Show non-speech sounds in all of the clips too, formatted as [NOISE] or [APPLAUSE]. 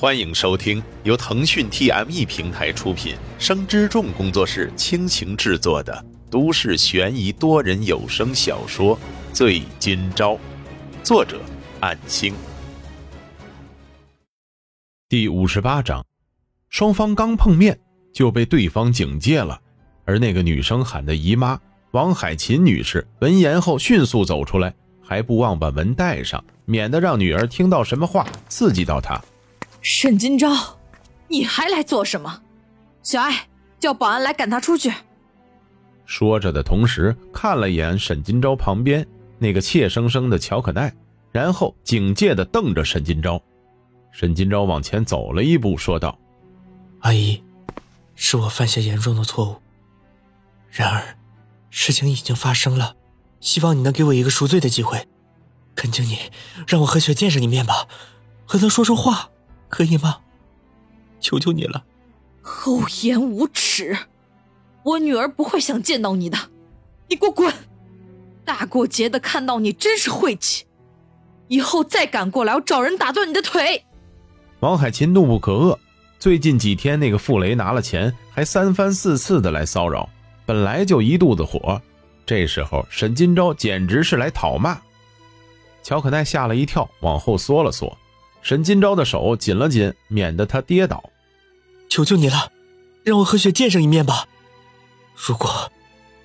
欢迎收听由腾讯 TME 平台出品、生之众工作室倾情制作的都市悬疑多人有声小说《醉今朝》，作者：暗星。第五十八章，双方刚碰面就被对方警戒了，而那个女生喊的姨妈王海琴女士闻言后迅速走出来，还不忘把门带上，免得让女儿听到什么话刺激到她。沈金钊，你还来做什么？小艾，叫保安来赶他出去。说着的同时，看了一眼沈金钊旁边那个怯生生的乔可奈，然后警戒的瞪着沈金钊。沈金钊往前走了一步，说道：“阿姨，是我犯下严重的错误。然而，事情已经发生了，希望你能给我一个赎罪的机会。恳请你让我和雪见上一面吧，和她说说话。”可以吗？求求你了！厚颜无耻！我女儿不会想见到你的，你给我滚！大过节的看到你真是晦气，以后再敢过来，我找人打断你的腿！王海琴怒不可遏。最近几天，那个傅雷拿了钱，还三番四次的来骚扰，本来就一肚子火。这时候，沈金钊简直是来讨骂。乔可奈吓了一跳，往后缩了缩。沈金钊的手紧了紧，免得他跌倒。求求你了，让我和雪见上一面吧。如果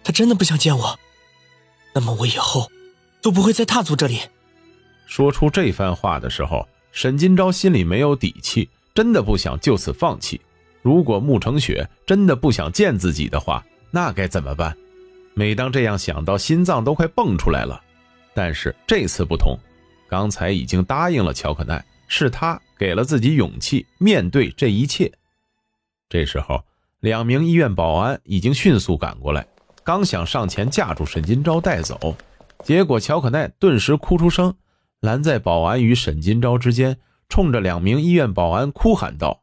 他真的不想见我，那么我以后都不会再踏足这里。说出这番话的时候，沈金钊心里没有底气，真的不想就此放弃。如果穆成雪真的不想见自己的话，那该怎么办？每当这样想到，心脏都快蹦出来了。但是这次不同，刚才已经答应了乔可奈。是他给了自己勇气面对这一切。这时候，两名医院保安已经迅速赶过来，刚想上前架住沈金钊带走，结果乔可奈顿时哭出声，拦在保安与沈金钊之间，冲着两名医院保安哭喊道：“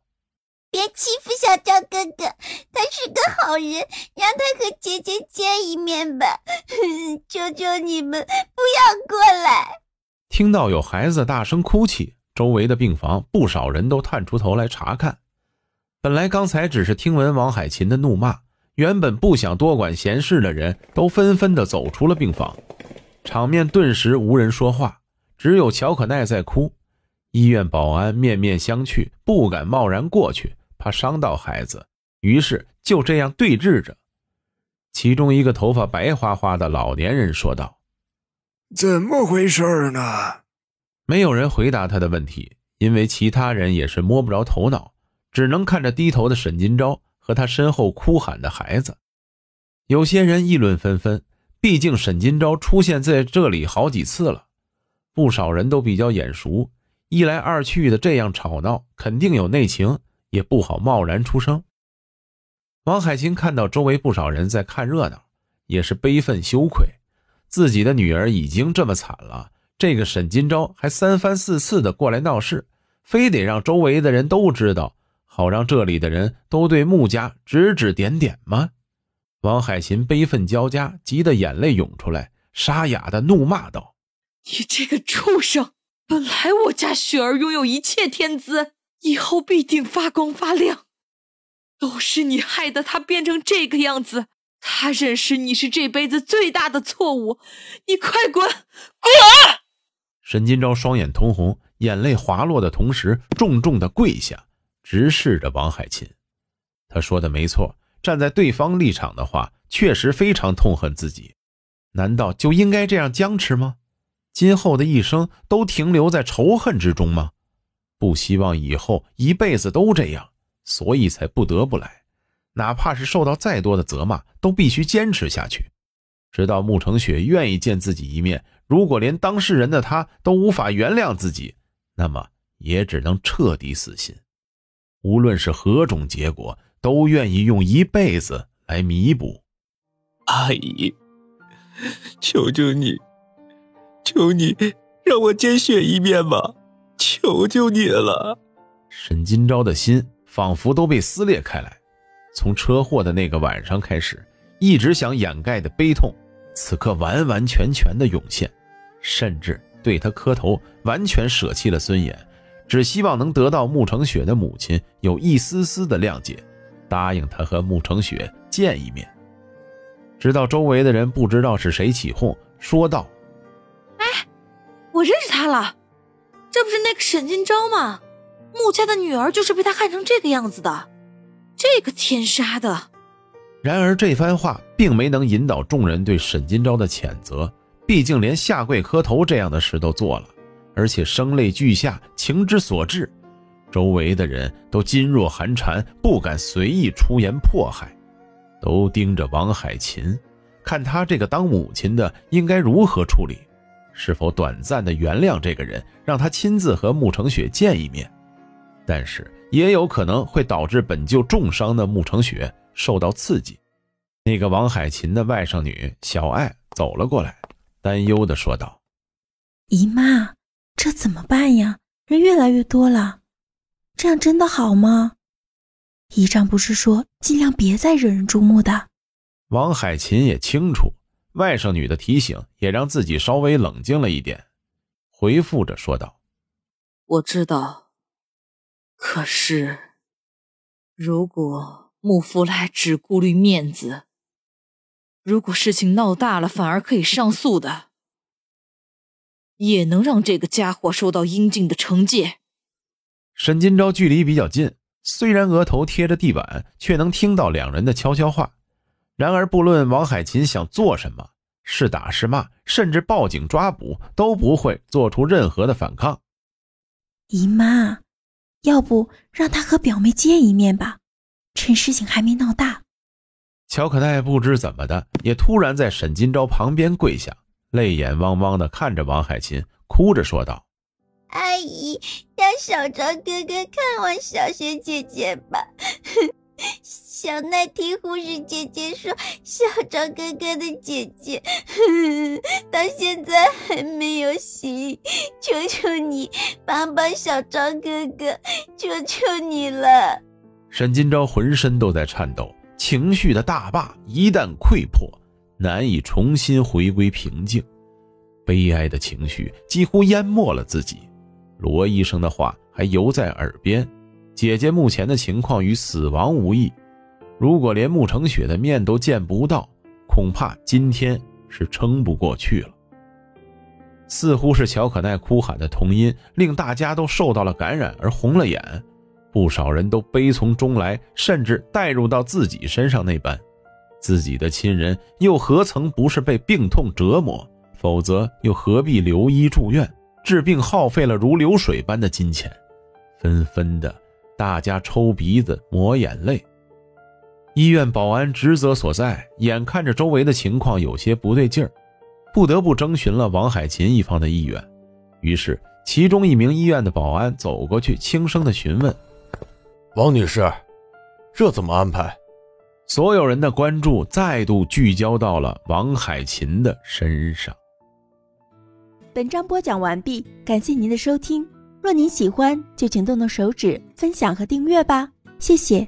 别欺负小赵哥哥，他是个好人，让他和姐姐见一面吧，[LAUGHS] 求求你们不要过来！”听到有孩子大声哭泣。周围的病房，不少人都探出头来查看。本来刚才只是听闻王海琴的怒骂，原本不想多管闲事的人都纷纷的走出了病房，场面顿时无人说话，只有乔可奈在哭。医院保安面面相觑，不敢贸然过去，怕伤到孩子，于是就这样对峙着。其中一个头发白花花的老年人说道：“怎么回事呢？”没有人回答他的问题，因为其他人也是摸不着头脑，只能看着低头的沈金钊和他身后哭喊的孩子。有些人议论纷纷，毕竟沈金钊出现在这里好几次了，不少人都比较眼熟，一来二去的这样吵闹，肯定有内情，也不好贸然出声。王海清看到周围不少人在看热闹，也是悲愤羞愧，自己的女儿已经这么惨了。这个沈金钊还三番四次的过来闹事，非得让周围的人都知道，好让这里的人都对穆家指指点点吗？王海琴悲愤交加，急得眼泪涌出来，沙哑的怒骂道：“你这个畜生！本来我家雪儿拥有一切天资，以后必定发光发亮，都是你害得她变成这个样子。她认识你是这辈子最大的错误，你快滚，滚！”沈金钊双眼通红，眼泪滑落的同时，重重的跪下，直视着王海琴。他说的没错，站在对方立场的话，确实非常痛恨自己。难道就应该这样僵持吗？今后的一生都停留在仇恨之中吗？不希望以后一辈子都这样，所以才不得不来。哪怕是受到再多的责骂，都必须坚持下去，直到穆成雪愿意见自己一面。如果连当事人的他都无法原谅自己，那么也只能彻底死心。无论是何种结果，都愿意用一辈子来弥补。阿姨，求求你，求你让我见雪一面吧，求求你了。沈金钊的心仿佛都被撕裂开来，从车祸的那个晚上开始，一直想掩盖的悲痛，此刻完完全全的涌现。甚至对他磕头，完全舍弃了尊严，只希望能得到慕成雪的母亲有一丝丝的谅解，答应他和慕成雪见一面。直到周围的人不知道是谁起哄，说道：“哎，我认识他了，这不是那个沈金钊吗？穆家的女儿就是被他害成这个样子的，这个天杀的！”然而这番话并没能引导众人对沈金钊的谴责，毕竟连下跪磕头这样的事都做了。而且声泪俱下，情之所至，周围的人都噤若寒蝉，不敢随意出言迫害，都盯着王海琴，看他这个当母亲的应该如何处理，是否短暂的原谅这个人，让他亲自和穆成雪见一面，但是也有可能会导致本就重伤的穆成雪受到刺激。那个王海琴的外甥女小爱走了过来，担忧地说道：“姨妈。”这怎么办呀？人越来越多了，这样真的好吗？姨丈不是说尽量别再惹人注目的。王海琴也清楚外甥女的提醒，也让自己稍微冷静了一点，回复着说道：“我知道，可是如果穆福来只顾虑面子，如果事情闹大了，反而可以上诉的。”也能让这个家伙受到应尽的惩戒。沈金钊距离比较近，虽然额头贴着地板，却能听到两人的悄悄话。然而，不论王海琴想做什么，是打是骂，甚至报警抓捕，都不会做出任何的反抗。姨妈，要不让他和表妹见一面吧，趁事情还没闹大。乔可奈不知怎么的，也突然在沈金钊旁边跪下。泪眼汪汪的看着王海琴，哭着说道：“阿姨，让小张哥哥看望小雪姐姐吧。[LAUGHS] 小奈听护士姐姐说，小张哥哥的姐姐 [LAUGHS] 到现在还没有醒，求求你帮帮小张哥哥，求求你了。”沈金钊浑身都在颤抖，情绪的大坝一旦溃破。难以重新回归平静，悲哀的情绪几乎淹没了自己。罗医生的话还犹在耳边：“姐姐目前的情况与死亡无异，如果连穆成雪的面都见不到，恐怕今天是撑不过去了。”似乎是乔可奈哭喊的童音令大家都受到了感染而红了眼，不少人都悲从中来，甚至带入到自己身上那般。自己的亲人又何曾不是被病痛折磨？否则又何必留医住院治病，耗费了如流水般的金钱？纷纷的，大家抽鼻子抹眼泪。医院保安职责所在，眼看着周围的情况有些不对劲儿，不得不征询了王海琴一方的意愿。于是，其中一名医院的保安走过去，轻声的询问：“王女士，这怎么安排？”所有人的关注再度聚焦到了王海琴的身上。本章播讲完毕，感谢您的收听。若您喜欢，就请动动手指分享和订阅吧，谢谢。